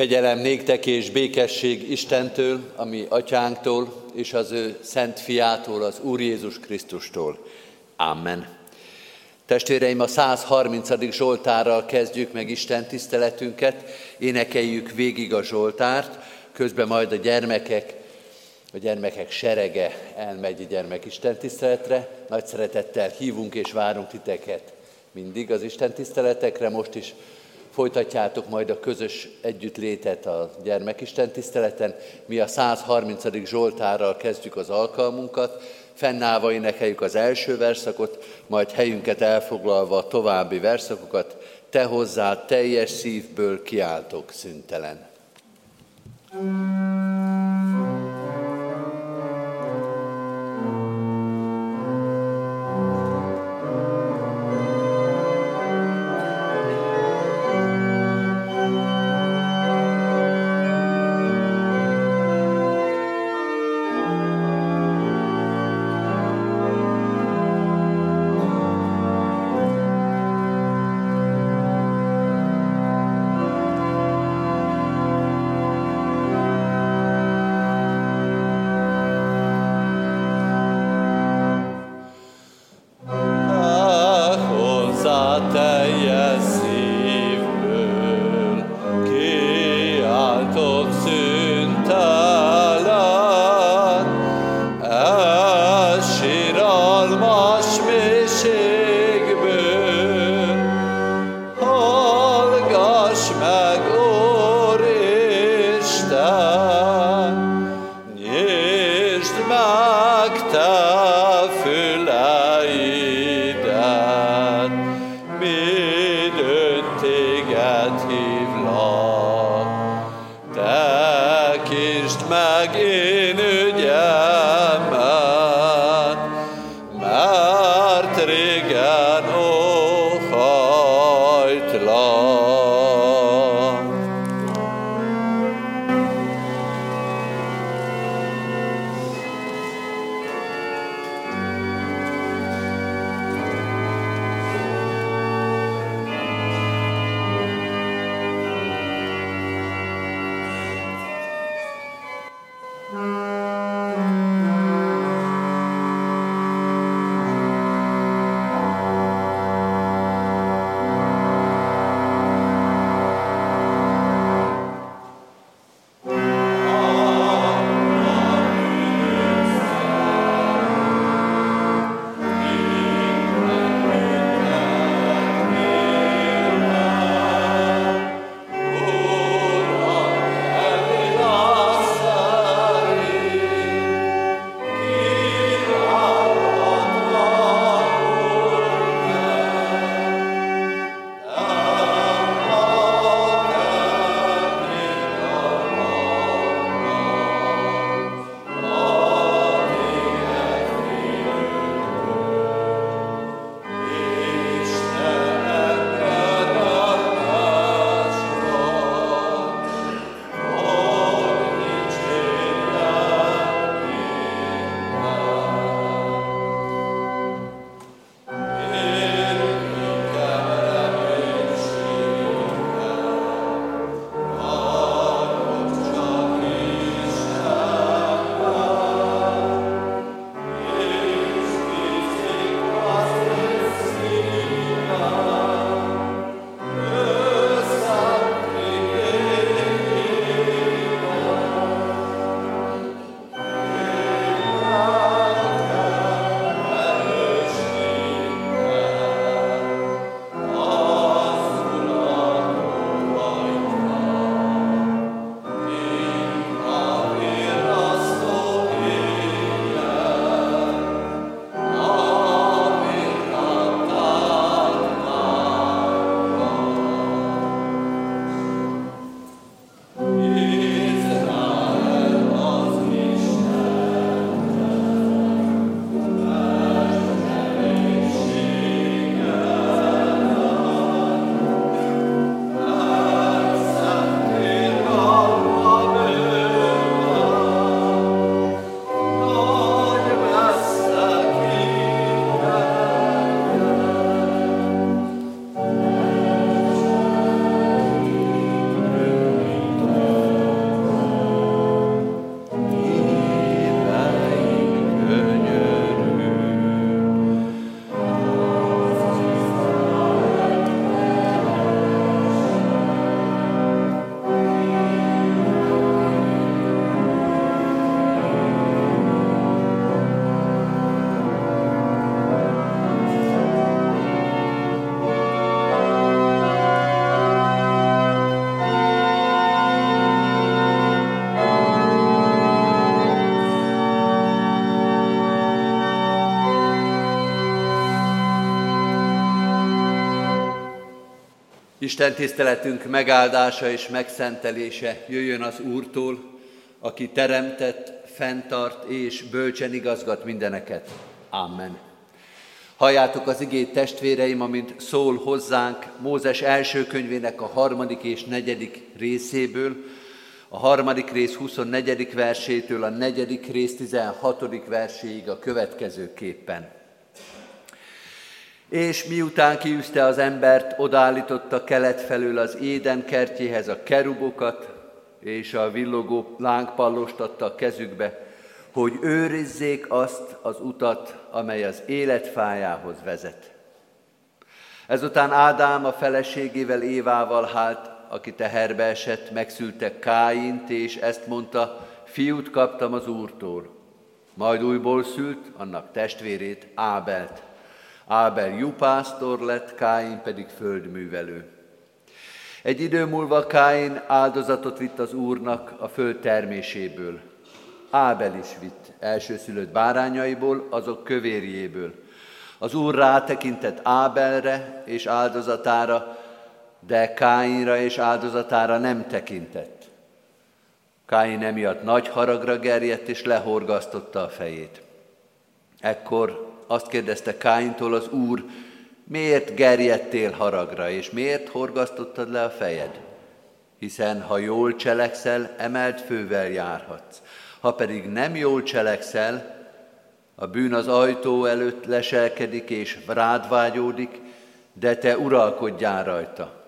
Kegyelem néktek és békesség Istentől, ami atyánktól, és az ő szent fiától, az Úr Jézus Krisztustól. Amen. Testvéreim, a 130. Zsoltárral kezdjük meg Isten tiszteletünket, énekeljük végig a Zsoltárt, közben majd a gyermekek, a gyermekek serege elmegy a gyermek Isten tiszteletre. Nagy szeretettel hívunk és várunk titeket mindig az Isten tiszteletekre, most is folytatjátok majd a közös együttlétet a gyermekisten tiszteleten. Mi a 130. Zsoltárral kezdjük az alkalmunkat, fennállva énekeljük az első verszakot, majd helyünket elfoglalva a további verszakokat, te hozzá teljes szívből kiáltok szüntelen. Mm. Isten tiszteletünk megáldása és megszentelése jöjjön az Úrtól, aki teremtett, fenntart és bölcsen igazgat mindeneket. Amen. Halljátok az igét testvéreim, amint szól hozzánk Mózes első könyvének a harmadik és negyedik részéből, a harmadik rész 24. versétől a negyedik rész 16. verséig a következőképpen. És miután kiűzte az embert, odállította kelet felől az éden kertjéhez a kerubokat, és a villogó lángpallost adta a kezükbe, hogy őrizzék azt az utat, amely az életfájához vezet. Ezután Ádám a feleségével Évával hált, aki teherbe esett, megszülte Káint, és ezt mondta, fiút kaptam az Úrtól. Majd újból szült annak testvérét, Ábelt. Ábel jupásztor lett, Káin pedig földművelő. Egy idő múlva Káin áldozatot vitt az Úrnak a föld terméséből. Ábel is vitt elsőszülött bárányaiból, azok kövérjéből. Az Úr rátekintett Ábelre és áldozatára, de Káinra és áldozatára nem tekintett. Káin emiatt nagy haragra gerjedt és lehorgasztotta a fejét. Ekkor azt kérdezte Káintól az Úr, miért gerjedtél haragra, és miért horgasztottad le a fejed? Hiszen ha jól cselekszel, emelt fővel járhatsz. Ha pedig nem jól cselekszel, a bűn az ajtó előtt leselkedik és rád vágyódik, de te uralkodjál rajta.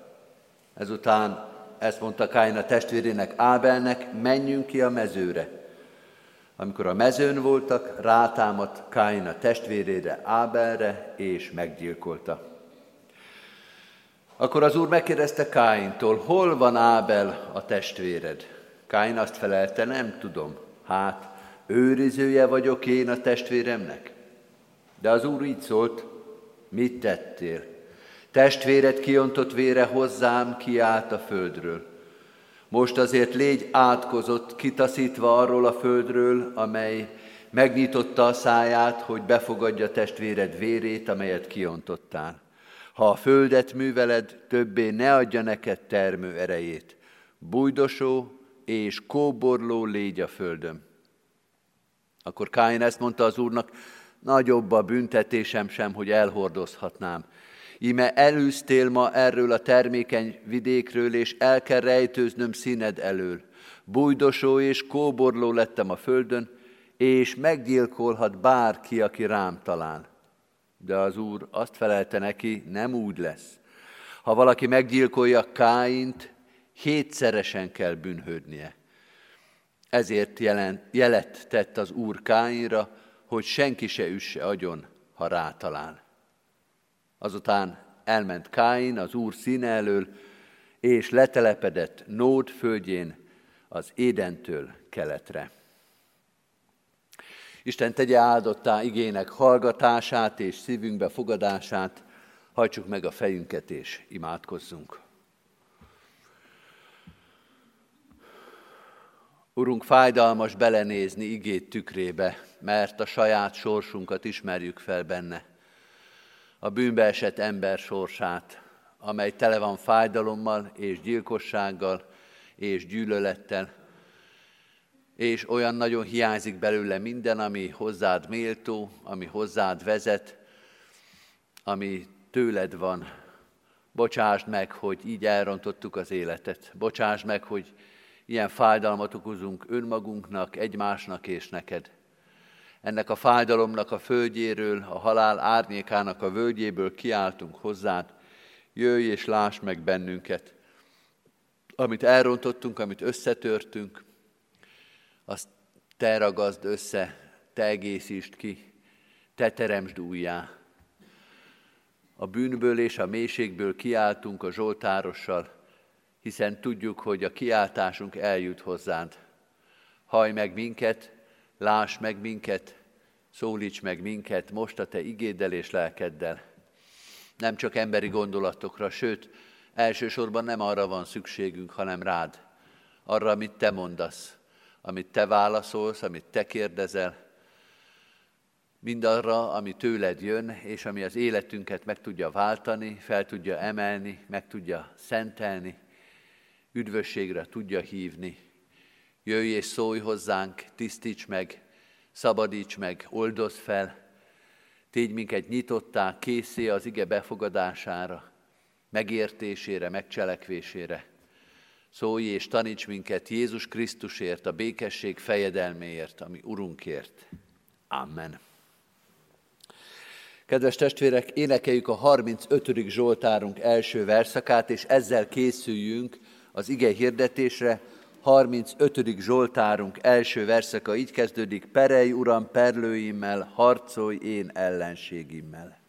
Ezután ezt mondta Káin a testvérének Ábelnek, menjünk ki a mezőre. Amikor a mezőn voltak, rátámadt Káin a testvérére, Ábelre, és meggyilkolta. Akkor az úr megkérdezte Káintól, hol van Ábel a testvéred? Káin azt felelte, nem tudom. Hát, őrizője vagyok én a testvéremnek? De az úr így szólt, mit tettél? Testvéred kiontott vére hozzám kiállt a földről. Most azért légy átkozott, kitaszítva arról a földről, amely megnyitotta a száját, hogy befogadja testvéred vérét, amelyet kiontottál. Ha a földet műveled, többé ne adja neked termő erejét. Bújdosó és kóborló légy a földön. Akkor Káin ezt mondta az úrnak, nagyobb a büntetésem sem, hogy elhordozhatnám. Íme elűztél ma erről a termékeny vidékről, és el kell rejtőznöm színed elől. Bújdosó és kóborló lettem a földön, és meggyilkolhat bárki, aki rám talál. De az úr azt felelte neki, nem úgy lesz. Ha valaki meggyilkolja Káint, hétszeresen kell bűnhődnie. Ezért jelent, jelet tett az úr Káinra, hogy senki se üsse agyon, ha rátalál. Azután elment Káin az Úr színe elől, és letelepedett Nód földjén az Édentől keletre. Isten tegye áldottá igének hallgatását és szívünkbe fogadását, hajtsuk meg a fejünket és imádkozzunk. Urunk, fájdalmas belenézni igét tükrébe, mert a saját sorsunkat ismerjük fel benne a bűnbe esett ember sorsát, amely tele van fájdalommal és gyilkossággal és gyűlölettel, és olyan nagyon hiányzik belőle minden, ami hozzád méltó, ami hozzád vezet, ami tőled van. Bocsásd meg, hogy így elrontottuk az életet. Bocsásd meg, hogy ilyen fájdalmat okozunk önmagunknak, egymásnak és neked ennek a fájdalomnak a földjéről, a halál árnyékának a völgyéből kiáltunk hozzád, jöjj és láss meg bennünket. Amit elrontottunk, amit összetörtünk, azt te ragazd össze, te egészítsd ki, te teremtsd újjá. A bűnből és a mélységből kiáltunk a Zsoltárossal, hiszen tudjuk, hogy a kiáltásunk eljut hozzád. Haj meg minket, láss meg minket, szólíts meg minket most a Te igéddel és lelkeddel. Nem csak emberi gondolatokra, sőt, elsősorban nem arra van szükségünk, hanem rád. Arra, amit Te mondasz, amit Te válaszolsz, amit Te kérdezel. mindarra, ami tőled jön, és ami az életünket meg tudja váltani, fel tudja emelni, meg tudja szentelni, üdvösségre tudja hívni. Jöjj és szólj hozzánk, tisztíts meg, szabadíts meg, oldoz fel, tégy minket nyitottá, készé az ige befogadására, megértésére, megcselekvésére. Szólj és taníts minket Jézus Krisztusért, a békesség fejedelméért, ami Urunkért. Amen. Kedves testvérek, énekeljük a 35. Zsoltárunk első verszakát, és ezzel készüljünk az ige hirdetésre. 35. Zsoltárunk első verszaka így kezdődik, Perej, Uram, perlőimmel, harcolj én ellenségimmel.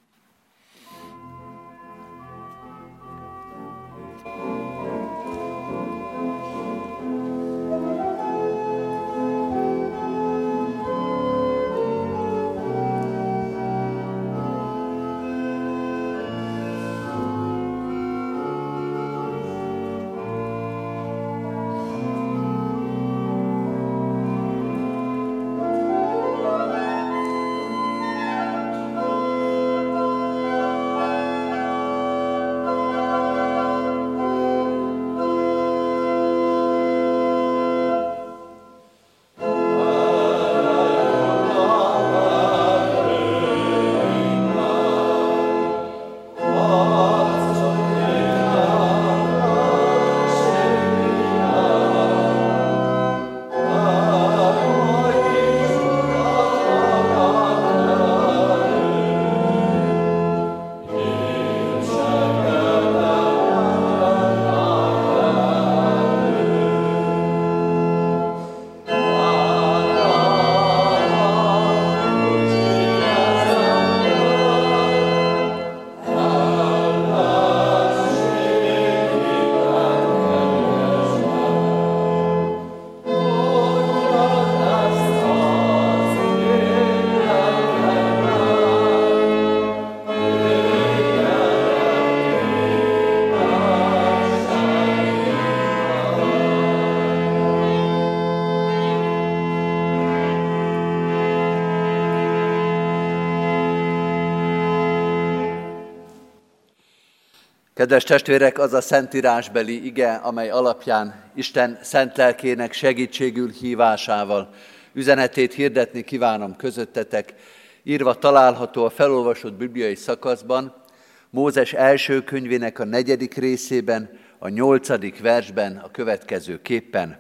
Kedves testvérek, az a szentírásbeli ige, amely alapján Isten szent lelkének segítségül hívásával üzenetét hirdetni kívánom közöttetek, írva található a felolvasott bibliai szakaszban, Mózes első könyvének a negyedik részében, a nyolcadik versben a következő képpen.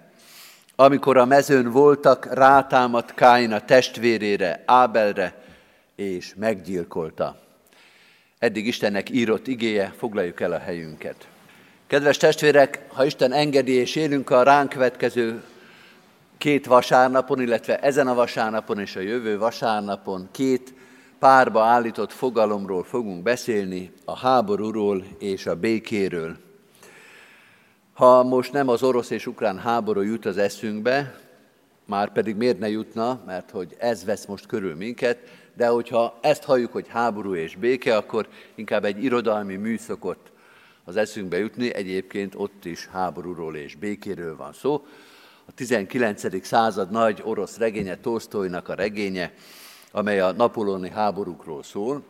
Amikor a mezőn voltak, rátámadt Káin a testvérére, Ábelre, és meggyilkolta. Eddig Istennek írott igéje, foglaljuk el a helyünket. Kedves testvérek, ha Isten engedi és élünk a ránk következő két vasárnapon, illetve ezen a vasárnapon és a jövő vasárnapon két párba állított fogalomról fogunk beszélni, a háborúról és a békéről. Ha most nem az orosz és ukrán háború jut az eszünkbe, már pedig miért ne jutna, mert hogy ez vesz most körül minket, de hogyha ezt halljuk, hogy háború és béke, akkor inkább egy irodalmi mű szokott az eszünkbe jutni, egyébként ott is háborúról és békéről van szó. A 19. század nagy orosz regénye, Tolstoynak a regénye, amely a napolóni háborúkról szól,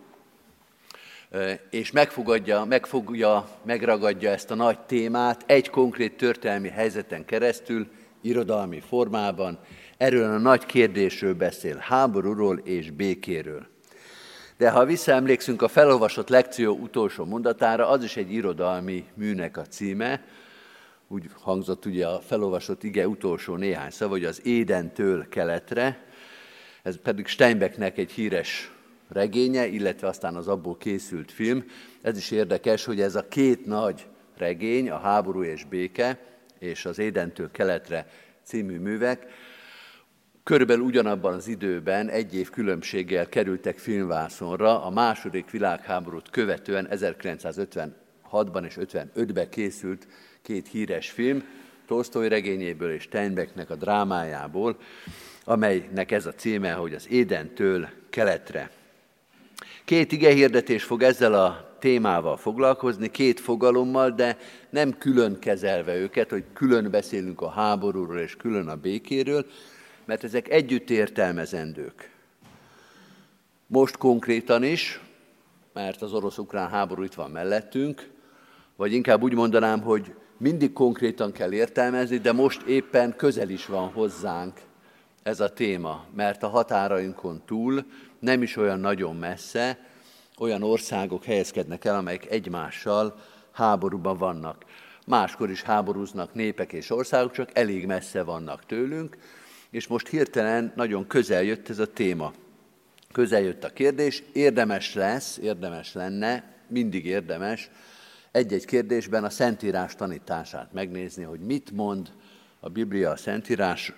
és megfogadja, megfogja, megragadja ezt a nagy témát egy konkrét történelmi helyzeten keresztül, irodalmi formában, Erről a nagy kérdésről beszél, háborúról és békéről. De ha visszaemlékszünk a felolvasott lekció utolsó mondatára, az is egy irodalmi műnek a címe, úgy hangzott ugye a felolvasott ige utolsó néhány szava, hogy az Édentől keletre, ez pedig Steinbecknek egy híres regénye, illetve aztán az abból készült film. Ez is érdekes, hogy ez a két nagy regény, a háború és béke, és az Édentől keletre című művek, Körülbelül ugyanabban az időben egy év különbséggel kerültek filmvászonra a második világháborút követően 1956-ban és 55-ben készült két híres film, Tolstoy regényéből és Steinbecknek a drámájából, amelynek ez a címe, hogy az Édentől keletre. Két igehirdetés fog ezzel a témával foglalkozni, két fogalommal, de nem külön kezelve őket, hogy külön beszélünk a háborúról és külön a békéről, mert ezek együtt értelmezendők. Most konkrétan is, mert az orosz-ukrán háború itt van mellettünk, vagy inkább úgy mondanám, hogy mindig konkrétan kell értelmezni, de most éppen közel is van hozzánk ez a téma, mert a határainkon túl nem is olyan nagyon messze, olyan országok helyezkednek el, amelyek egymással háborúban vannak. Máskor is háborúznak népek és országok, csak elég messze vannak tőlünk, és most hirtelen nagyon közel jött ez a téma. Közel jött a kérdés, érdemes lesz, érdemes lenne, mindig érdemes egy-egy kérdésben a Szentírás tanítását megnézni, hogy mit mond a Biblia a Szentírás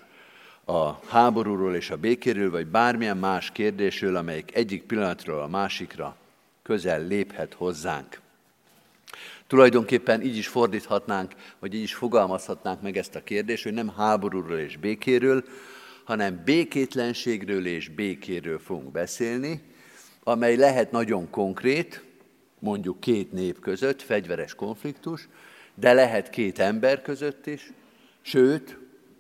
a háborúról és a békéről, vagy bármilyen más kérdésről, amelyik egyik pillanatról a másikra közel léphet hozzánk. Tulajdonképpen így is fordíthatnánk, vagy így is fogalmazhatnánk meg ezt a kérdést, hogy nem háborúról és békéről, hanem békétlenségről és békéről fogunk beszélni, amely lehet nagyon konkrét, mondjuk két nép között, fegyveres konfliktus, de lehet két ember között is, sőt,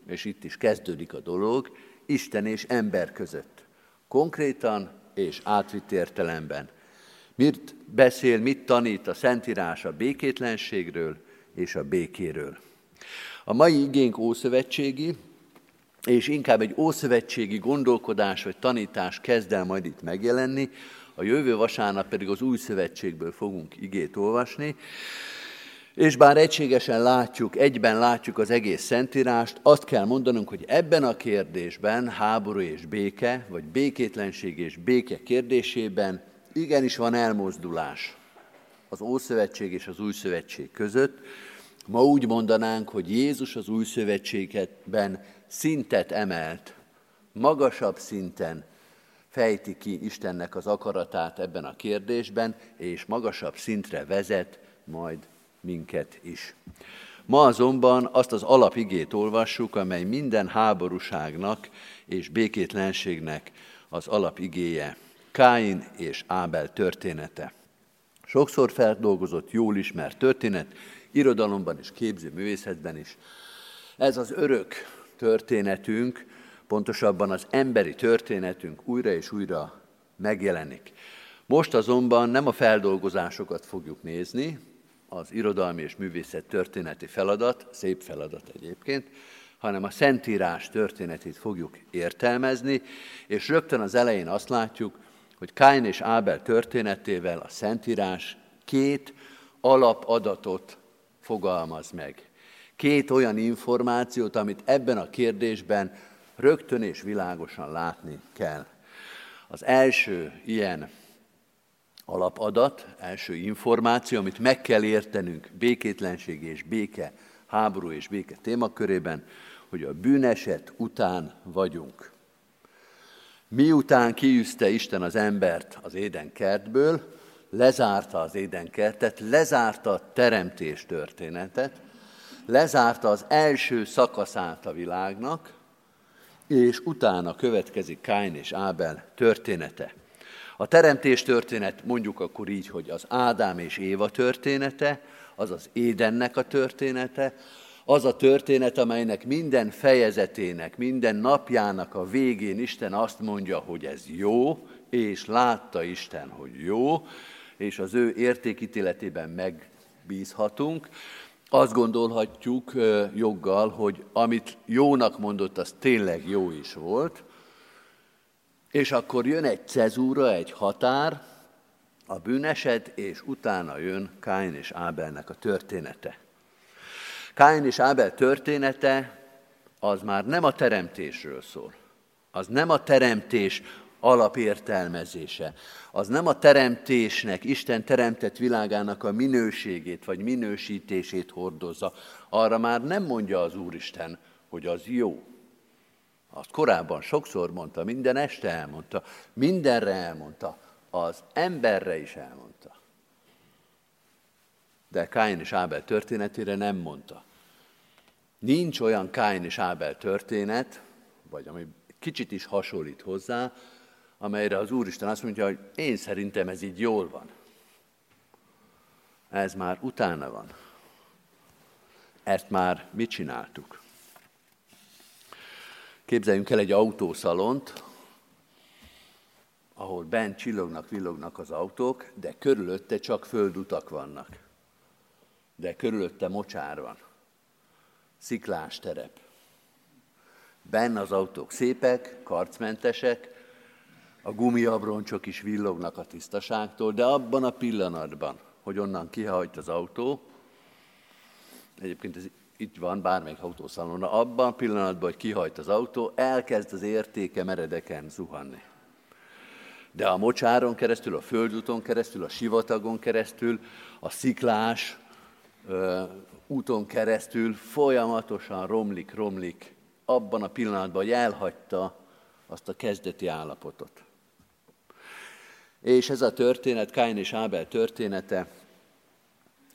és itt is kezdődik a dolog, Isten és ember között. Konkrétan és átvitt értelemben. Mit beszél, mit tanít a Szentírás a békétlenségről és a békéről. A mai igénk ószövetségi, és inkább egy ószövetségi gondolkodás vagy tanítás kezd el majd itt megjelenni, a jövő vasárnap pedig az új szövetségből fogunk igét olvasni, és bár egységesen látjuk, egyben látjuk az egész Szentírást, azt kell mondanunk, hogy ebben a kérdésben, háború és béke, vagy békétlenség és béke kérdésében igenis van elmozdulás az Ószövetség és az Új Szövetség között. Ma úgy mondanánk, hogy Jézus az Új Szövetségben szintet emelt, magasabb szinten fejti ki Istennek az akaratát ebben a kérdésben, és magasabb szintre vezet majd minket is. Ma azonban azt az alapigét olvassuk, amely minden háborúságnak és békétlenségnek az alapigéje. Káin és Ábel története. Sokszor feldolgozott, jól ismert történet, irodalomban és képzőművészetben is. Ez az örök történetünk, pontosabban az emberi történetünk újra és újra megjelenik. Most azonban nem a feldolgozásokat fogjuk nézni, az irodalmi és művészet történeti feladat, szép feladat egyébként, hanem a Szentírás történetét fogjuk értelmezni, és rögtön az elején azt látjuk, hogy Káin és Ábel történetével a Szentírás két alapadatot fogalmaz meg. Két olyan információt, amit ebben a kérdésben rögtön és világosan látni kell. Az első ilyen alapadat, első információ, amit meg kell értenünk békétlenség és béke, háború és béke témakörében, hogy a bűneset után vagyunk. Miután kiűzte Isten az embert az édenkertből, lezárta az édenkertet, lezárta a teremtés történetet, lezárta az első szakaszát a világnak, és utána következik Káin és Ábel története. A teremtés történet mondjuk akkor így, hogy az Ádám és Éva története, az az Édennek a története, az a történet, amelynek minden fejezetének, minden napjának a végén Isten azt mondja, hogy ez jó, és látta Isten, hogy jó, és az ő értékítéletében megbízhatunk. Azt gondolhatjuk joggal, hogy amit jónak mondott, az tényleg jó is volt, és akkor jön egy cezúra, egy határ, a bűneset, és utána jön Káin és Ábelnek a története. Káin és Ábel története az már nem a teremtésről szól. Az nem a teremtés alapértelmezése. Az nem a teremtésnek, Isten teremtett világának a minőségét vagy minősítését hordozza. Arra már nem mondja az Úristen, hogy az jó. Azt korábban sokszor mondta, minden este elmondta, mindenre elmondta, az emberre is elmondta. De Káin és Ábel történetére nem mondta. Nincs olyan Káin és Ábel történet, vagy ami kicsit is hasonlít hozzá, amelyre az Úristen azt mondja, hogy én szerintem ez így jól van. Ez már utána van. Ezt már mit csináltuk? Képzeljünk el egy autószalont, ahol bent csillognak, villognak az autók, de körülötte csak földutak vannak. De körülötte mocsár van. Sziklás terep. Benn az autók szépek, karcmentesek, a gumiabroncsok is villognak a tisztaságtól, de abban a pillanatban, hogy onnan kihajt az autó, egyébként ez itt van bármelyik autószalonna, abban a pillanatban, hogy kihajt az autó, elkezd az értéke meredeken zuhanni. De a mocsáron keresztül, a földúton keresztül, a sivatagon keresztül, a sziklás úton keresztül folyamatosan romlik, romlik, abban a pillanatban, hogy elhagyta azt a kezdeti állapotot. És ez a történet, Káin és Ábel története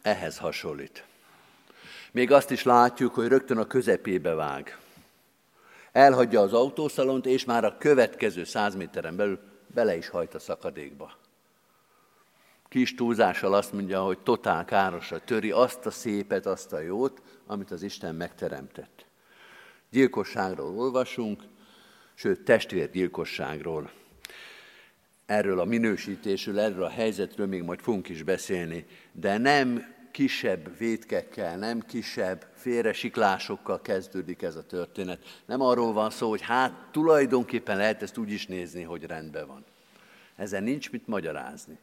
ehhez hasonlít. Még azt is látjuk, hogy rögtön a közepébe vág. Elhagyja az autószalont, és már a következő száz méteren belül bele is hajt a szakadékba. Kis túlzással azt mondja, hogy totál károsra töri azt a szépet, azt a jót, amit az Isten megteremtett. Gyilkosságról olvasunk, sőt testvérgyilkosságról. Erről a minősítésről, erről a helyzetről még majd fogunk is beszélni, de nem kisebb vétkekkel, nem kisebb félresiklásokkal kezdődik ez a történet. Nem arról van szó, hogy hát tulajdonképpen lehet ezt úgy is nézni, hogy rendben van. Ezen nincs mit magyarázni.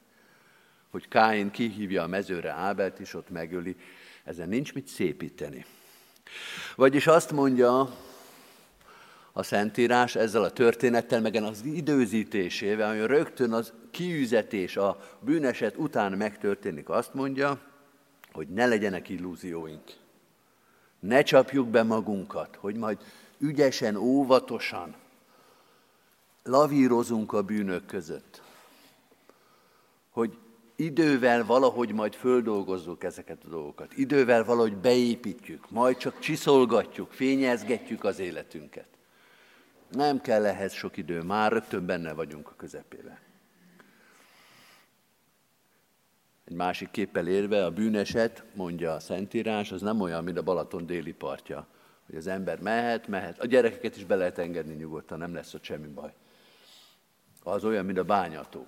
Hogy Káin kihívja a mezőre Ábelt, és ott megöli, ezen nincs mit szépíteni. Vagyis azt mondja a Szentírás ezzel a történettel, meg az időzítésével, ami rögtön az kiüzetés a bűneset után megtörténik, azt mondja, hogy ne legyenek illúzióink. Ne csapjuk be magunkat, hogy majd ügyesen, óvatosan lavírozunk a bűnök között. Hogy idővel valahogy majd földolgozzuk ezeket a dolgokat. Idővel valahogy beépítjük, majd csak csiszolgatjuk, fényezgetjük az életünket. Nem kell ehhez sok idő, már rögtön benne vagyunk a közepében. Egy másik képpel érve a bűneset, mondja a Szentírás, az nem olyan, mint a Balaton déli partja, hogy az ember mehet, mehet. A gyerekeket is be lehet engedni nyugodtan, nem lesz ott semmi baj. Az olyan, mint a bányató,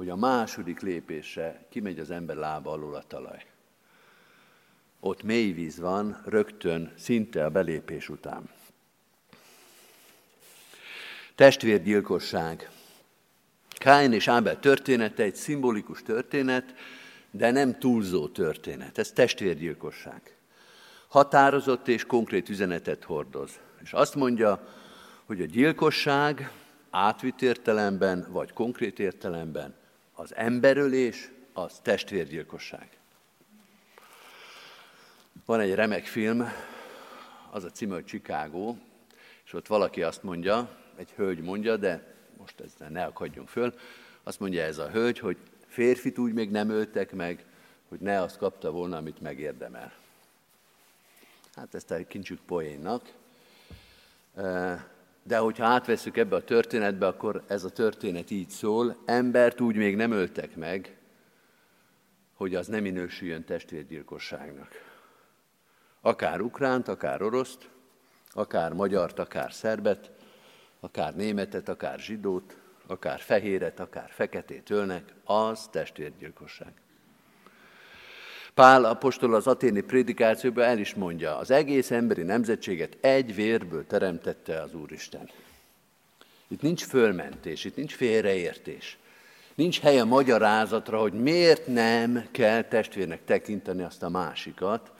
hogy a második lépésre kimegy az ember lába alól a talaj. Ott mély víz van, rögtön, szinte a belépés után. Testvérgyilkosság. Káin és Ábel története egy szimbolikus történet, de nem túlzó történet. Ez testvérgyilkosság. Határozott és konkrét üzenetet hordoz. És azt mondja, hogy a gyilkosság átvitt értelemben, vagy konkrét értelemben az emberölés, az testvérgyilkosság. Van egy remek film, az a címe, hogy Chicago, és ott valaki azt mondja, egy hölgy mondja, de most ezzel ne akadjunk föl, azt mondja ez a hölgy, hogy férfit úgy még nem öltek meg, hogy ne azt kapta volna, amit megérdemel. Hát ezt elkincsük poénnak. De hogyha átveszük ebbe a történetbe, akkor ez a történet így szól, embert úgy még nem öltek meg, hogy az nem minősüljön testvérgyilkosságnak. Akár ukránt, akár oroszt, akár magyart, akár szerbet, akár németet, akár zsidót, akár fehéret, akár feketét ölnek, az testvérgyilkosság. Pál apostol az aténi prédikációban el is mondja, az egész emberi nemzetséget egy vérből teremtette az Úristen. Itt nincs fölmentés, itt nincs félreértés. Nincs hely a magyarázatra, hogy miért nem kell testvérnek tekinteni azt a másikat,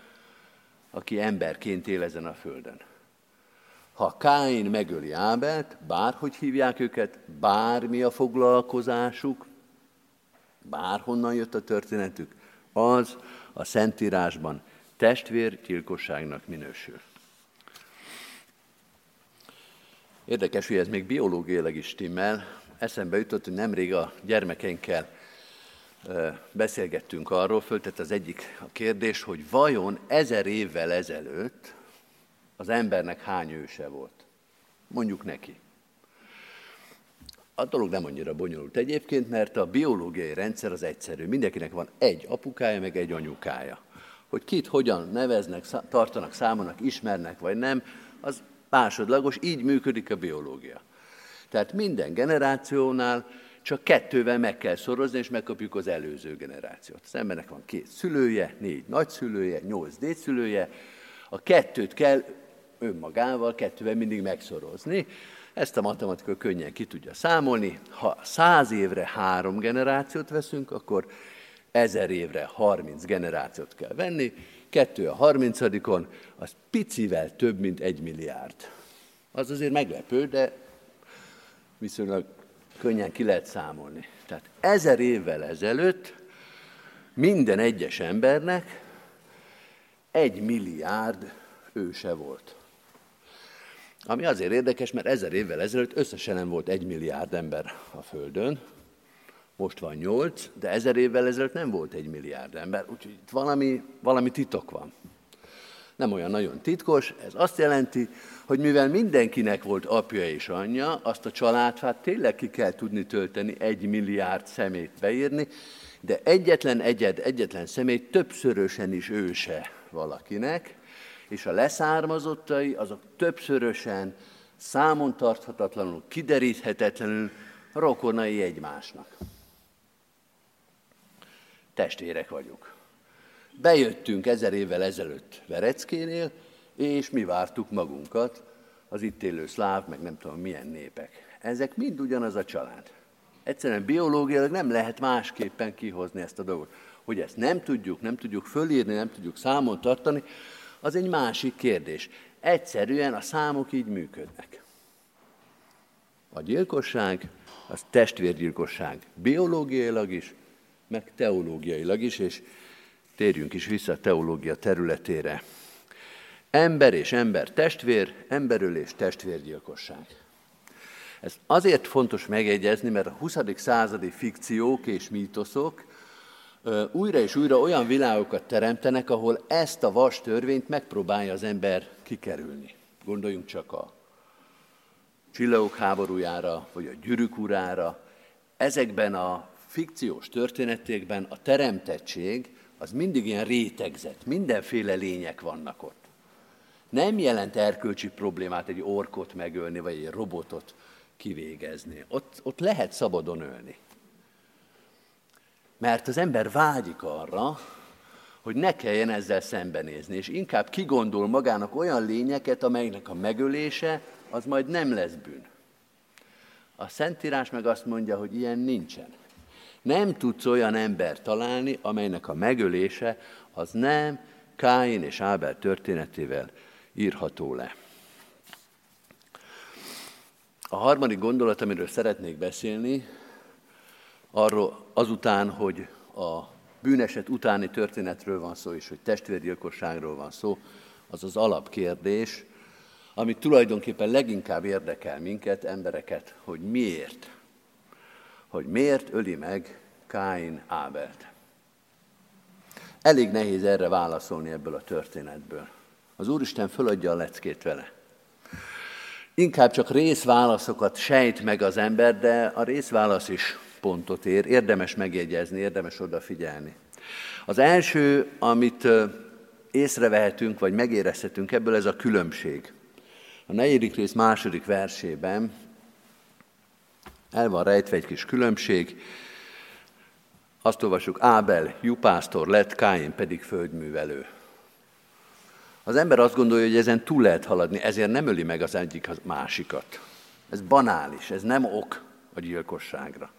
aki emberként él ezen a földön. Ha Káin megöli Ábelt, bárhogy hívják őket, bármi a foglalkozásuk, bárhonnan jött a történetük, az a Szentírásban testvérgyilkosságnak minősül. Érdekes, hogy ez még biológiailag is stimmel. Eszembe jutott, hogy nemrég a gyermekeinkkel beszélgettünk arról, föltett az egyik a kérdés, hogy vajon ezer évvel ezelőtt az embernek hány őse volt. Mondjuk neki. A dolog nem annyira bonyolult egyébként, mert a biológiai rendszer az egyszerű. Mindenkinek van egy apukája, meg egy anyukája. Hogy kit hogyan neveznek, tartanak számonak, ismernek vagy nem, az másodlagos, így működik a biológia. Tehát minden generációnál csak kettővel meg kell szorozni, és megkapjuk az előző generációt. Az embernek van két szülője, négy nagyszülője, nyolc dédszülője, a kettőt kell önmagával, kettővel mindig megszorozni. Ezt a matematika könnyen ki tudja számolni. Ha száz évre három generációt veszünk, akkor ezer évre 30 generációt kell venni, kettő a harmincadikon, az picivel több, mint egy milliárd. Az azért meglepő, de viszonylag könnyen ki lehet számolni. Tehát ezer évvel ezelőtt minden egyes embernek egy milliárd őse volt. Ami azért érdekes, mert ezer évvel ezelőtt összesen nem volt egy milliárd ember a Földön, most van nyolc, de ezer évvel ezelőtt nem volt egy milliárd ember, úgyhogy itt valami, valami titok van. Nem olyan nagyon titkos, ez azt jelenti, hogy mivel mindenkinek volt apja és anyja, azt a családfát tényleg ki kell tudni tölteni, egy milliárd szemét beírni, de egyetlen egyed, egyetlen személy többszörösen is őse valakinek, és a leszármazottai azok többszörösen, számon tarthatatlanul, kideríthetetlenül rokonai egymásnak. Testvérek vagyunk. Bejöttünk ezer évvel ezelőtt Vereckénél, és mi vártuk magunkat, az itt élő szláv, meg nem tudom milyen népek. Ezek mind ugyanaz a család. Egyszerűen biológiailag nem lehet másképpen kihozni ezt a dolgot. Hogy ezt nem tudjuk, nem tudjuk fölírni, nem tudjuk számon tartani, az egy másik kérdés. Egyszerűen a számok így működnek. A gyilkosság, az testvérgyilkosság biológiailag is, meg teológiailag is, és térjünk is vissza a teológia területére. Ember és ember testvér, emberölés testvérgyilkosság. Ez azért fontos megjegyezni, mert a 20. századi fikciók és mítoszok újra és újra olyan világokat teremtenek, ahol ezt a vas törvényt megpróbálja az ember kikerülni. Gondoljunk csak a csillagok háborújára, vagy a gyűrűk urára. Ezekben a fikciós történetekben a teremtettség az mindig ilyen rétegzett, mindenféle lények vannak ott. Nem jelent erkölcsi problémát egy orkot megölni, vagy egy robotot kivégezni. Ott, ott lehet szabadon ölni. Mert az ember vágyik arra, hogy ne kelljen ezzel szembenézni, és inkább kigondol magának olyan lényeket, amelynek a megölése az majd nem lesz bűn. A Szentírás meg azt mondja, hogy ilyen nincsen. Nem tudsz olyan ember találni, amelynek a megölése az nem Káin és Ábel történetével írható le. A harmadik gondolat, amiről szeretnék beszélni, arról azután, hogy a bűneset utáni történetről van szó, és hogy testvérgyilkosságról van szó, az az alapkérdés, ami tulajdonképpen leginkább érdekel minket, embereket, hogy miért. Hogy miért öli meg Káin Ábelt. Elég nehéz erre válaszolni ebből a történetből. Az Úristen föladja a leckét vele. Inkább csak részválaszokat sejt meg az ember, de a részválasz is pontot ér, érdemes megjegyezni, érdemes odafigyelni. Az első, amit észrevehetünk, vagy megérezhetünk ebből, ez a különbség. A negyedik rész második versében el van rejtve egy kis különbség. Azt olvasjuk, Ábel jupásztor lett, Káin pedig földművelő. Az ember azt gondolja, hogy ezen túl lehet haladni, ezért nem öli meg az egyik a másikat. Ez banális, ez nem ok a gyilkosságra.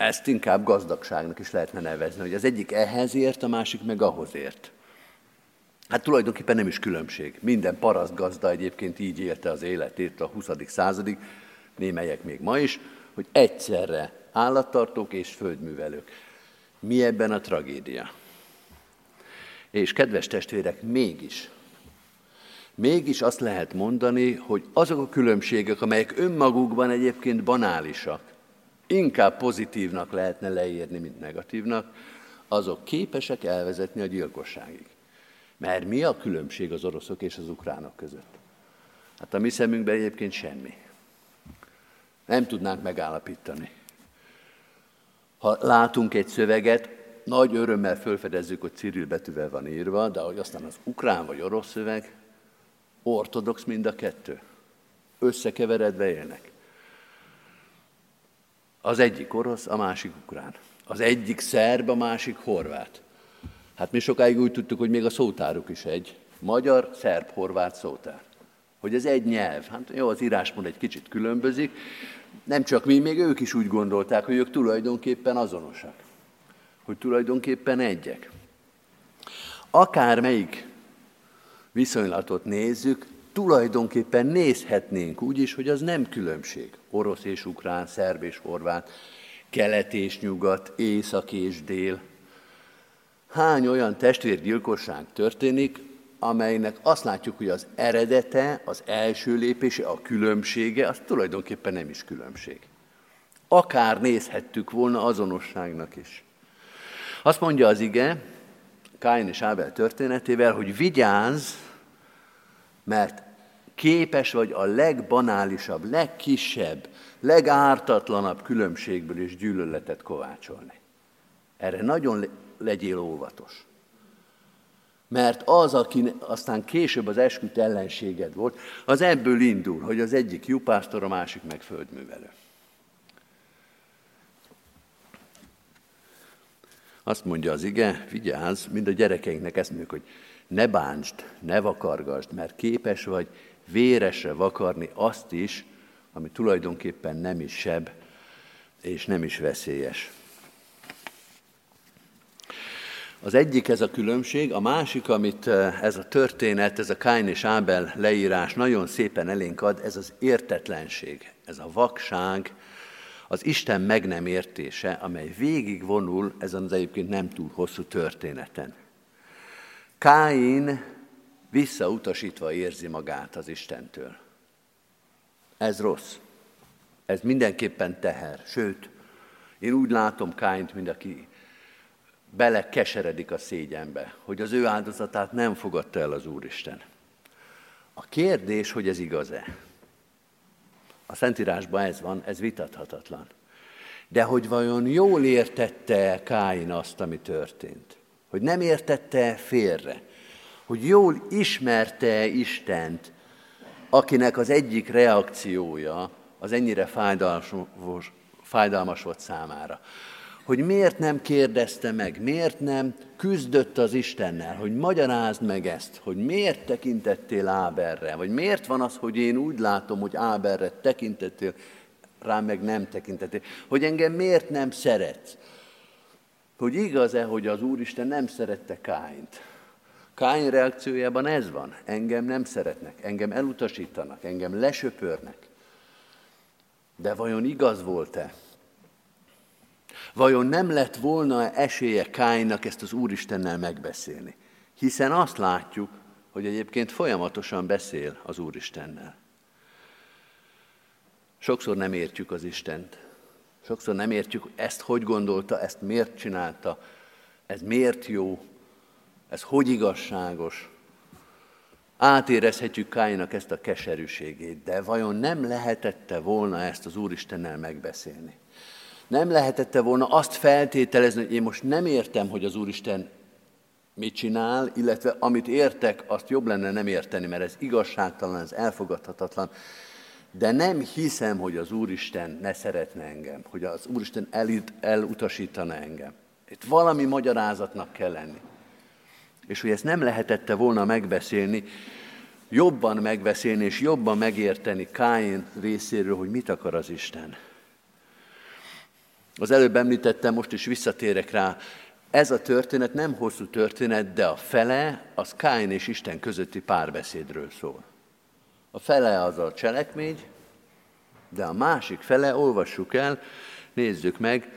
Ezt inkább gazdagságnak is lehetne nevezni, hogy az egyik ehhez ért, a másik meg ahhoz ért. Hát tulajdonképpen nem is különbség. Minden paraszt gazda egyébként így élte az életét a 20. századig, némelyek még ma is, hogy egyszerre állattartók és földművelők. Mi ebben a tragédia? És kedves testvérek, mégis, mégis azt lehet mondani, hogy azok a különbségek, amelyek önmagukban egyébként banálisak, inkább pozitívnak lehetne leírni, mint negatívnak, azok képesek elvezetni a gyilkosságig. Mert mi a különbség az oroszok és az ukránok között? Hát a mi szemünkben egyébként semmi. Nem tudnánk megállapítani. Ha látunk egy szöveget, nagy örömmel felfedezzük, hogy Cyril betűvel van írva, de hogy aztán az ukrán vagy orosz szöveg, ortodox mind a kettő. összekeveredve élnek. Az egyik orosz, a másik ukrán. Az egyik szerb, a másik horvát. Hát mi sokáig úgy tudtuk, hogy még a szótáruk is egy. Magyar, szerb, horvát szótár. Hogy ez egy nyelv. Hát jó, az írásmód egy kicsit különbözik. Nem csak mi, még ők is úgy gondolták, hogy ők tulajdonképpen azonosak. Hogy tulajdonképpen egyek. Akármelyik viszonylatot nézzük, tulajdonképpen nézhetnénk úgy is, hogy az nem különbség. Orosz és ukrán, szerb és horvát, kelet és nyugat, észak és dél. Hány olyan testvérgyilkosság történik, amelynek azt látjuk, hogy az eredete, az első lépése, a különbsége, az tulajdonképpen nem is különbség. Akár nézhettük volna azonosságnak is. Azt mondja az ige, Káin és Ábel történetével, hogy vigyázz, mert képes vagy a legbanálisabb, legkisebb, legártatlanabb különbségből is gyűlöletet kovácsolni. Erre nagyon legyél óvatos. Mert az, aki aztán később az esküt ellenséged volt, az ebből indul, hogy az egyik jupásztor, a másik meg földművelő. Azt mondja az ige, vigyázz, mind a gyerekeinknek ezt mondjuk, hogy ne bántsd, ne vakargasd, mert képes vagy véresre vakarni azt is, ami tulajdonképpen nem is seb, és nem is veszélyes. Az egyik ez a különbség, a másik, amit eh, ez a történet, ez a Káin és Ábel leírás nagyon szépen elénk ad, ez az értetlenség, ez a vakság, az Isten meg nem értése, amely végig vonul ezen az egyébként nem túl hosszú történeten. Káin visszautasítva érzi magát az Istentől. Ez rossz. Ez mindenképpen teher. Sőt, én úgy látom Káint, mint aki bele keseredik a szégyenbe, hogy az ő áldozatát nem fogadta el az Úristen. A kérdés, hogy ez igaz-e? A Szentírásban ez van, ez vitathatatlan. De hogy vajon jól értette Káin azt, ami történt? Hogy nem értette félre? Hogy jól ismerte Istent, akinek az egyik reakciója az ennyire fájdalmas, fájdalmas volt számára? Hogy miért nem kérdezte meg, miért nem küzdött az Istennel, hogy magyarázd meg ezt, hogy miért tekintettél Áberre, vagy miért van az, hogy én úgy látom, hogy Áberre tekintettél, rám meg nem tekintettél, hogy engem miért nem szeretsz, hogy igaz-e, hogy az Úristen nem szerette Káint. Káin reakciójában ez van, engem nem szeretnek, engem elutasítanak, engem lesöpörnek. De vajon igaz volt-e? Vajon nem lett volna esélye Káinnak ezt az Úristennel megbeszélni? Hiszen azt látjuk, hogy egyébként folyamatosan beszél az Úristennel. Sokszor nem értjük az Istent. Sokszor nem értjük ezt, hogy gondolta, ezt miért csinálta, ez miért jó, ez hogy igazságos. Átérezhetjük Káinak ezt a keserűségét, de vajon nem lehetette volna ezt az Úristennel megbeszélni? Nem lehetette volna azt feltételezni, hogy én most nem értem, hogy az Úristen mit csinál, illetve amit értek, azt jobb lenne nem érteni, mert ez igazságtalan, ez elfogadhatatlan. De nem hiszem, hogy az Úristen ne szeretne engem, hogy az Úristen elit, elutasítana engem. Itt valami magyarázatnak kell lenni. És hogy ezt nem lehetette volna megbeszélni, jobban megbeszélni és jobban megérteni Káin részéről, hogy mit akar az Isten. Az előbb említettem, most is visszatérek rá, ez a történet nem hosszú történet, de a fele az Káin és Isten közötti párbeszédről szól. A fele az a cselekmény, de a másik fele, olvassuk el, nézzük meg,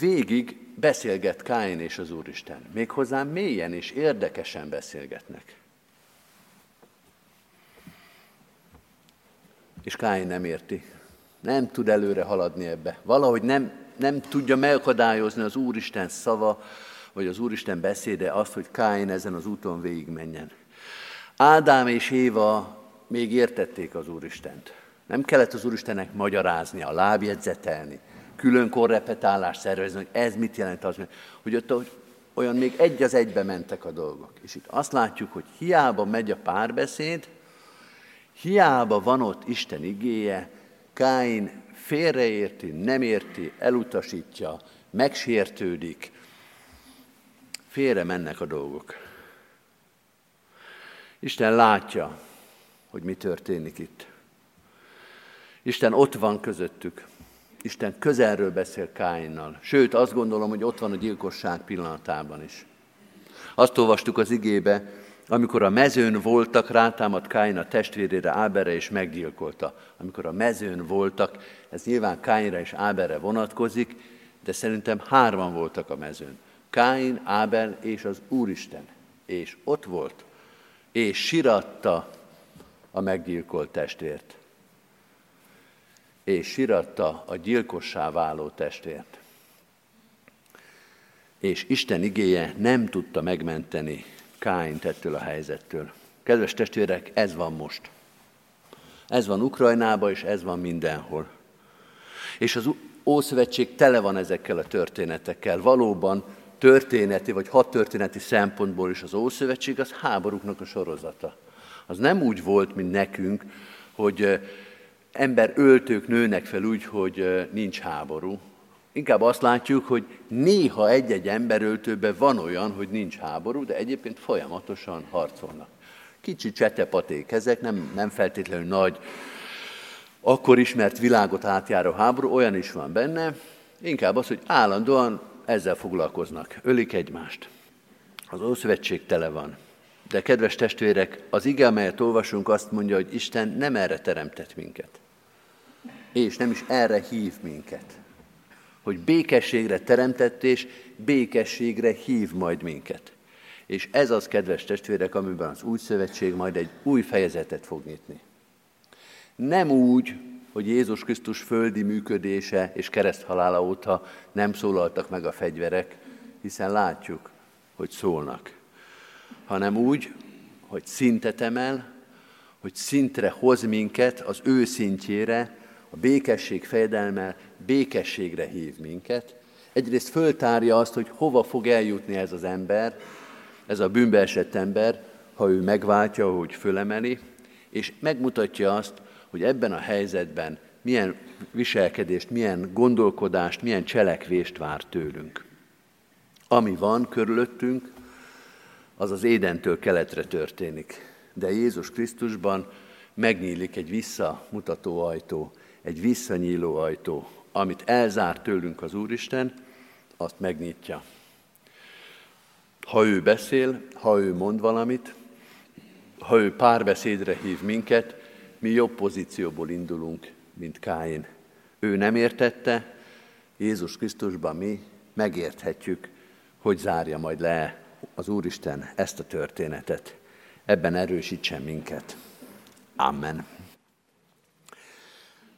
végig beszélget Káin és az Úristen. Méghozzá mélyen és érdekesen beszélgetnek. És Káin nem érti. Nem tud előre haladni ebbe. Valahogy nem nem tudja megakadályozni az Úristen szava, vagy az Úristen beszéde azt, hogy Káin ezen az úton végigmenjen. Ádám és Éva még értették az Úristent. Nem kellett az Úristennek magyarázni, a lábjegyzetelni, külön korrepetálást szervezni, hogy ez mit jelent az, hogy ott hogy olyan még egy az egybe mentek a dolgok. És itt azt látjuk, hogy hiába megy a párbeszéd, Hiába van ott Isten igéje, Káin félreérti, nem érti, elutasítja, megsértődik, félre mennek a dolgok. Isten látja, hogy mi történik itt. Isten ott van közöttük. Isten közelről beszél Káinnal. Sőt, azt gondolom, hogy ott van a gyilkosság pillanatában is. Azt olvastuk az igébe, amikor a mezőn voltak, rátámadt Káin a testvérére, Áberre és meggyilkolta. Amikor a mezőn voltak, ez nyilván Káinra és Áberre vonatkozik, de szerintem hárman voltak a mezőn. Káin, Ábel és az Úristen. És ott volt, és siratta a meggyilkolt testvért. És siratta a gyilkossá váló testvért. És Isten igéje nem tudta megmenteni Káint ettől a helyzettől. Kedves testvérek, ez van most. Ez van Ukrajnában, és ez van mindenhol. És az Ószövetség tele van ezekkel a történetekkel. Valóban történeti vagy hat történeti szempontból is az Ószövetség az háborúknak a sorozata. Az nem úgy volt, mint nekünk, hogy ember öltők nőnek fel úgy, hogy nincs háború. Inkább azt látjuk, hogy néha egy-egy emberöltőben van olyan, hogy nincs háború, de egyébként folyamatosan harcolnak. Kicsi csetepaték ezek, nem, nem feltétlenül nagy, akkor ismert világot átjáró háború, olyan is van benne, inkább az, hogy állandóan ezzel foglalkoznak, ölik egymást. Az Ószövetség tele van. De kedves testvérek, az ige, amelyet olvasunk, azt mondja, hogy Isten nem erre teremtett minket. És nem is erre hív minket. Hogy békességre teremtett, és békességre hív majd minket. És ez az, kedves testvérek, amiben az új szövetség majd egy új fejezetet fog nyitni. Nem úgy, hogy Jézus Krisztus földi működése és kereszthalála óta nem szólaltak meg a fegyverek, hiszen látjuk, hogy szólnak, hanem úgy, hogy szintet emel, hogy szintre hoz minket az ő szintjére, a békesség fejedelme békességre hív minket. Egyrészt föltárja azt, hogy hova fog eljutni ez az ember, ez a bűnbeesett ember, ha ő megváltja, hogy fölemeli, és megmutatja azt, hogy ebben a helyzetben milyen viselkedést, milyen gondolkodást, milyen cselekvést vár tőlünk. Ami van körülöttünk, az az édentől keletre történik. De Jézus Krisztusban megnyílik egy visszamutató ajtó, egy visszanyíló ajtó, amit elzár tőlünk az Úristen, azt megnyitja. Ha ő beszél, ha ő mond valamit, ha ő párbeszédre hív minket, mi jobb pozícióból indulunk, mint Káin. Ő nem értette, Jézus Krisztusban mi megérthetjük, hogy zárja majd le az Úristen ezt a történetet. Ebben erősítsen minket. Amen.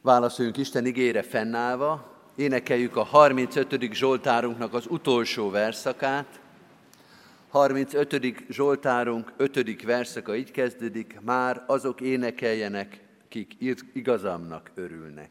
Válaszoljunk Isten igére fennállva, énekeljük a 35. Zsoltárunknak az utolsó verszakát, 35. Zsoltárunk 5. verszaka így kezdődik, már azok énekeljenek, kik igazamnak örülnek.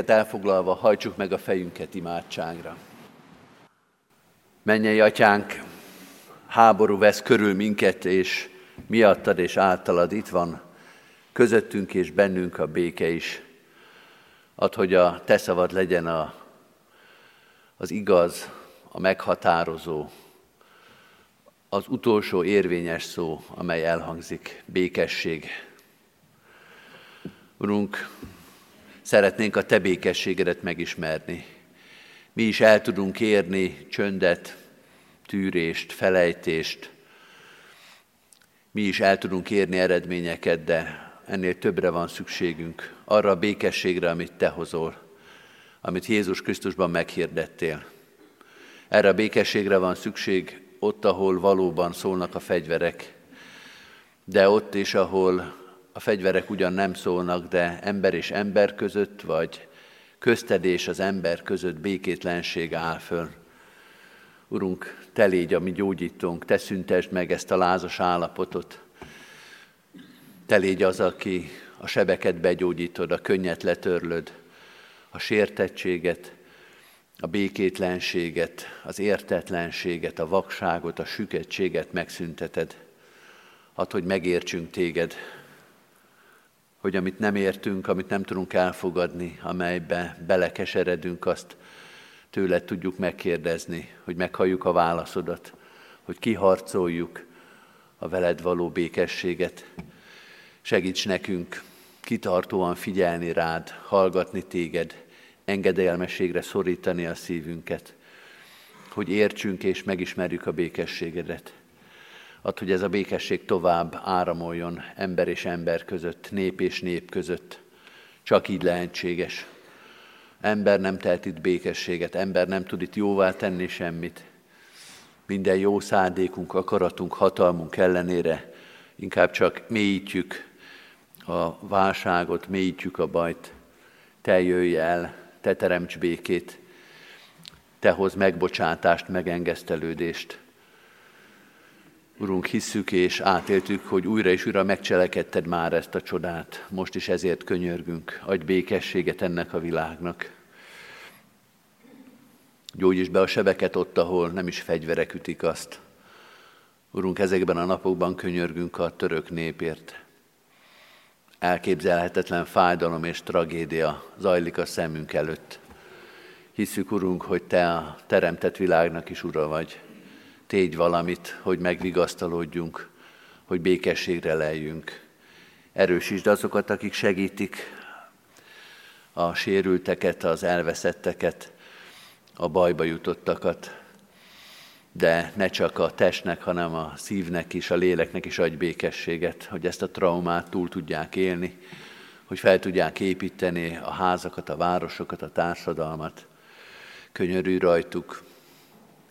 Helyünket elfoglalva hajtsuk meg a fejünket imádságra. Mennyei atyánk, háború vesz körül minket, és miattad és általad itt van közöttünk és bennünk a béke is. Ad, hogy a te szavad legyen a, az igaz, a meghatározó, az utolsó érvényes szó, amely elhangzik, békesség. Urunk, szeretnénk a Te békességedet megismerni. Mi is el tudunk érni csöndet, tűrést, felejtést. Mi is el tudunk érni eredményeket, de ennél többre van szükségünk. Arra a békességre, amit Te hozol, amit Jézus Krisztusban meghirdettél. Erre a békességre van szükség ott, ahol valóban szólnak a fegyverek, de ott is, ahol a fegyverek ugyan nem szólnak, de ember és ember között, vagy köztedés az ember között békétlenség áll föl. Urunk, Te légy a mi gyógyítónk, Te szüntesd meg ezt a lázas állapotot. Te légy az, aki a sebeket begyógyítod, a könnyet letörlöd, a sértettséget, a békétlenséget, az értetlenséget, a vakságot, a süketséget megszünteted. Add, hogy megértsünk téged, hogy amit nem értünk, amit nem tudunk elfogadni, amelybe belekeseredünk, azt tőled tudjuk megkérdezni, hogy meghalljuk a válaszodat, hogy kiharcoljuk a veled való békességet. Segíts nekünk kitartóan figyelni rád, hallgatni téged, engedelmességre szorítani a szívünket, hogy értsünk és megismerjük a békességedet. Add, hogy ez a békesség tovább áramoljon ember és ember között, nép és nép között. Csak így lehetséges. Ember nem tehet itt békességet, ember nem tud itt jóvá tenni semmit. Minden jó szándékunk, akaratunk, hatalmunk ellenére inkább csak mélyítjük a válságot, mélyítjük a bajt. Te jöjj el, te teremts békét, te hoz megbocsátást, megengesztelődést. Urunk, hisszük és átéltük, hogy újra és újra megcselekedted már ezt a csodát. Most is ezért könyörgünk. Adj békességet ennek a világnak. Gyógyíts be a sebeket ott, ahol nem is fegyverek ütik azt. Urunk, ezekben a napokban könyörgünk a török népért. Elképzelhetetlen fájdalom és tragédia zajlik a szemünk előtt. Hiszük, Urunk, hogy Te a teremtett világnak is Ura vagy. Tégy valamit, hogy megvigasztalódjunk, hogy békességre lejjünk. Erősítsd azokat, akik segítik a sérülteket, az elveszetteket, a bajba jutottakat, de ne csak a testnek, hanem a szívnek is, a léleknek is adj békességet, hogy ezt a traumát túl tudják élni, hogy fel tudják építeni a házakat, a városokat, a társadalmat. Könyörű rajtuk.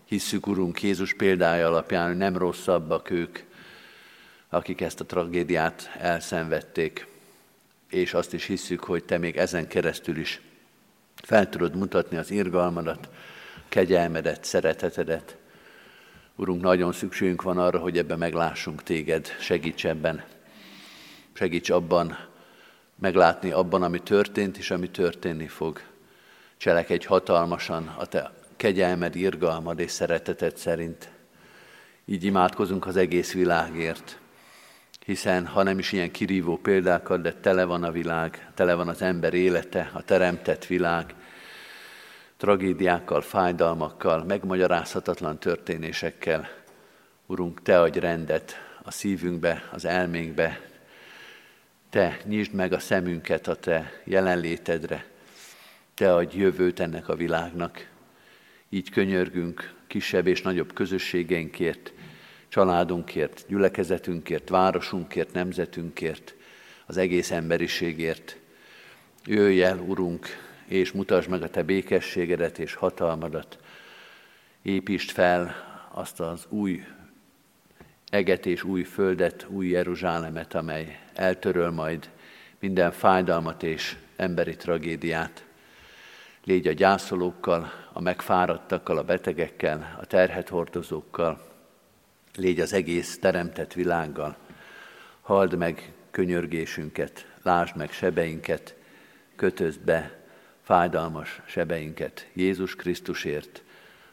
Hisszük, Urunk, Jézus példája alapján, hogy nem rosszabbak ők, akik ezt a tragédiát elszenvedték, és azt is hisszük, hogy Te még ezen keresztül is fel tudod mutatni az irgalmadat, kegyelmedet, szeretetedet, Urunk, nagyon szükségünk van arra, hogy ebben meglássunk téged, segíts ebben. Segíts abban, meglátni abban, ami történt és ami történni fog. Cselekedj hatalmasan a te kegyelmed, irgalmad és szereteted szerint. Így imádkozunk az egész világért, hiszen ha nem is ilyen kirívó példákat, de tele van a világ, tele van az ember élete, a teremtett világ, tragédiákkal, fájdalmakkal, megmagyarázhatatlan történésekkel. Urunk, Te adj rendet a szívünkbe, az elménkbe, Te nyisd meg a szemünket a Te jelenlétedre, Te adj jövőt ennek a világnak. Így könyörgünk kisebb és nagyobb közösségeinkért, családunkért, gyülekezetünkért, városunkért, nemzetünkért, az egész emberiségért. Jöjj el, Urunk, és mutasd meg a te békességedet és hatalmadat. Építsd fel azt az új eget és új földet, új Jeruzsálemet, amely eltöröl majd minden fájdalmat és emberi tragédiát. Légy a gyászolókkal, a megfáradtakkal, a betegekkel, a terhet hordozókkal, légy az egész teremtett világgal. Halld meg könyörgésünket, lásd meg sebeinket, kötözd be fájdalmas sebeinket Jézus Krisztusért,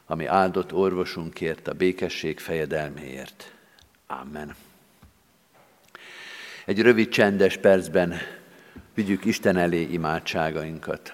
ami áldott orvosunkért, a békesség fejedelméért. Amen. Egy rövid csendes percben vigyük Isten elé imádságainkat.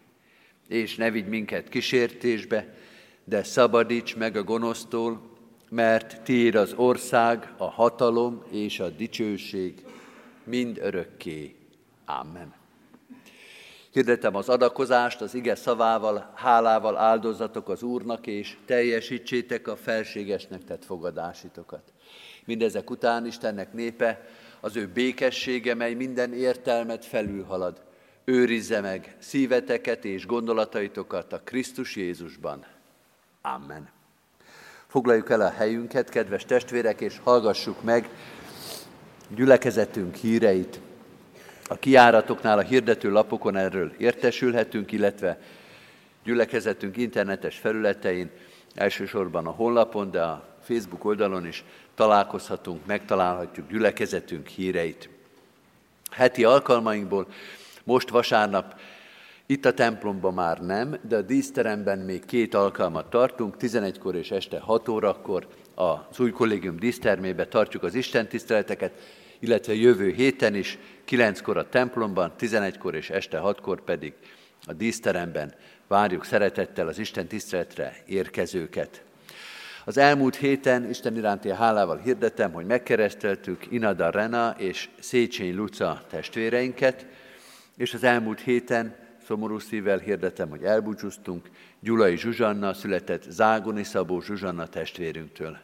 És ne vigy minket kísértésbe, de szabadíts meg a gonosztól, mert tiéd az ország, a hatalom és a dicsőség mind örökké. Amen. Hirdetem az adakozást, az ige szavával, hálával áldozatok az Úrnak, és teljesítsétek a felségesnek tett fogadásitokat. Mindezek után Istennek népe, az ő békessége, mely minden értelmet felülhalad, őrizze meg szíveteket és gondolataitokat a Krisztus Jézusban. Amen. Foglaljuk el a helyünket, kedves testvérek, és hallgassuk meg gyülekezetünk híreit. A kiáratoknál, a hirdető lapokon erről értesülhetünk, illetve gyülekezetünk internetes felületein, elsősorban a honlapon, de a Facebook oldalon is találkozhatunk, megtalálhatjuk gyülekezetünk híreit. Heti alkalmainkból most vasárnap itt a templomban már nem, de a díszteremben még két alkalmat tartunk, 11-kor és este 6 órakor az új kollégium dísztermébe tartjuk az Isten tiszteleteket, illetve jövő héten is, 9-kor a templomban, 11-kor és este 6-kor pedig a díszteremben várjuk szeretettel az Isten tiszteletre érkezőket. Az elmúlt héten Isten iránti hálával hirdetem, hogy megkereszteltük Inada Rena és Széchenyi Luca testvéreinket, és az elmúlt héten szomorú szívvel hirdetem, hogy elbúcsúztunk Gyulai Zsuzsanna, született Zágoni Szabó Zsuzsanna testvérünktől.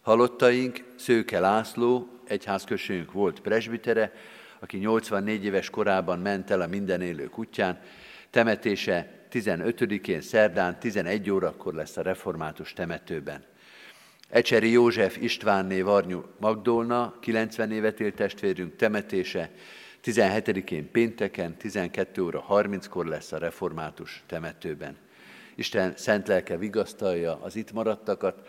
Halottaink Szőke László, egyházközségünk volt presbitere, aki 84 éves korában ment el a minden élő kutyán, temetése 15-én szerdán 11 órakor lesz a református temetőben. Ecseri József Istvánné Varnyú Magdolna, 90 évet élt testvérünk temetése 17-én pénteken 12 óra 30-kor lesz a református temetőben. Isten szent lelke vigasztalja az itt maradtakat,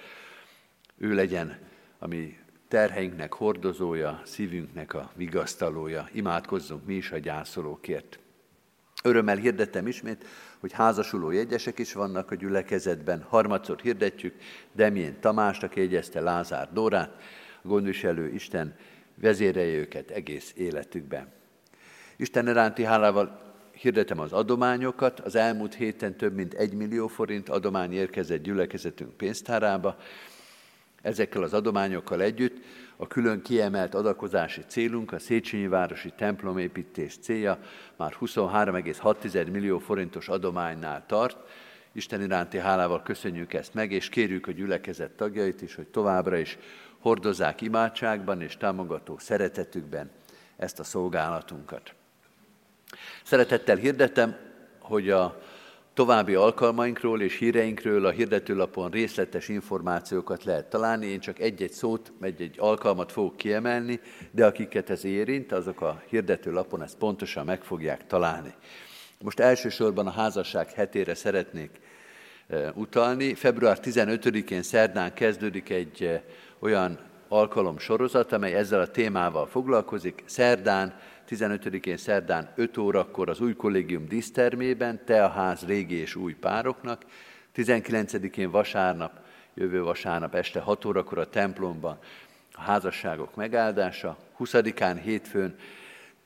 ő legyen, ami terheinknek hordozója, szívünknek a vigasztalója. Imádkozzunk mi is a gyászolókért. Örömmel hirdettem ismét, hogy házasuló jegyesek is vannak a gyülekezetben. Harmadszor hirdetjük Demjén Tamást, aki jegyezte Lázár Dórát, a gondviselő Isten vezérelje őket egész életükben. Isten iránti hálával hirdetem az adományokat. Az elmúlt héten több mint egy millió forint adomány érkezett gyülekezetünk pénztárába. Ezekkel az adományokkal együtt a külön kiemelt adakozási célunk, a Széchenyi Városi templomépítés célja már 23,6 millió forintos adománynál tart. Isten iránti hálával köszönjük ezt meg, és kérjük a gyülekezet tagjait is, hogy továbbra is hordozzák imádságban és támogató szeretetükben ezt a szolgálatunkat. Szeretettel hirdetem, hogy a további alkalmainkról és híreinkről a hirdetőlapon részletes információkat lehet találni. Én csak egy-egy szót, egy-egy alkalmat fogok kiemelni, de akiket ez érint, azok a hirdetőlapon ezt pontosan meg fogják találni. Most elsősorban a házasság hetére szeretnék e, utalni. Február 15-én szerdán kezdődik egy e, olyan alkalom sorozat, amely ezzel a témával foglalkozik. Szerdán 15-én szerdán 5 órakor az új kollégium dísztermében, te a ház régi és új pároknak, 19-én vasárnap, jövő vasárnap este 6 órakor a templomban a házasságok megáldása, 20-án hétfőn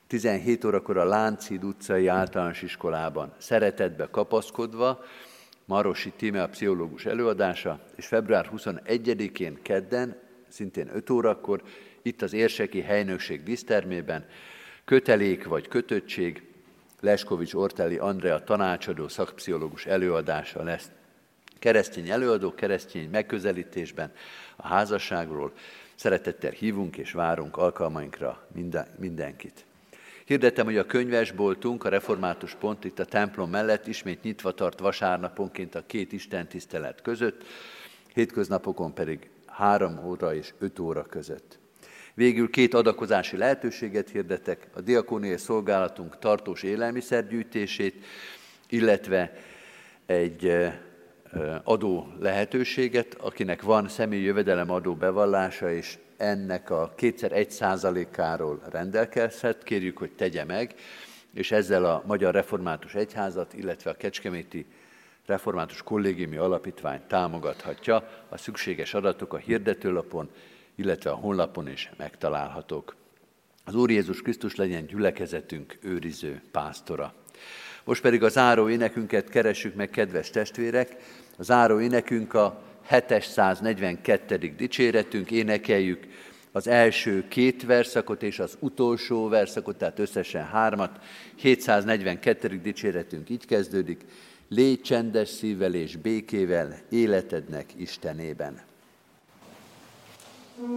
17 órakor a Lánchíd utcai általános iskolában szeretetbe kapaszkodva, Marosi Tíme a pszichológus előadása, és február 21-én kedden, szintén 5 órakor, itt az Érseki Helynökség dísztermében kötelék vagy kötöttség, Leskovics Orteli Andrea tanácsadó szakpszichológus előadása lesz. Keresztény előadó, keresztény megközelítésben a házasságról. Szeretettel hívunk és várunk alkalmainkra minden, mindenkit. Hirdetem, hogy a könyvesboltunk, a református pont itt a templom mellett ismét nyitva tart vasárnaponként a két Isten tisztelet között, hétköznapokon pedig három óra és öt óra között. Végül két adakozási lehetőséget hirdetek, a diakóniai szolgálatunk tartós élelmiszergyűjtését, illetve egy adó lehetőséget, akinek van személyi jövedelem adó bevallása, és ennek a kétszer egy százalékáról rendelkezhet, kérjük, hogy tegye meg, és ezzel a Magyar Református Egyházat, illetve a Kecskeméti Református Kollégiumi Alapítvány támogathatja. A szükséges adatok a hirdetőlapon, illetve a honlapon is megtalálhatók. Az Úr Jézus Krisztus legyen gyülekezetünk őriző pásztora. Most pedig a záró énekünket keressük meg, kedves testvérek. A záró énekünk a 742. dicséretünk, énekeljük az első két verszakot és az utolsó verszakot, tehát összesen hármat. 742. dicséretünk így kezdődik. Légy csendes szívvel és békével életednek Istenében. うん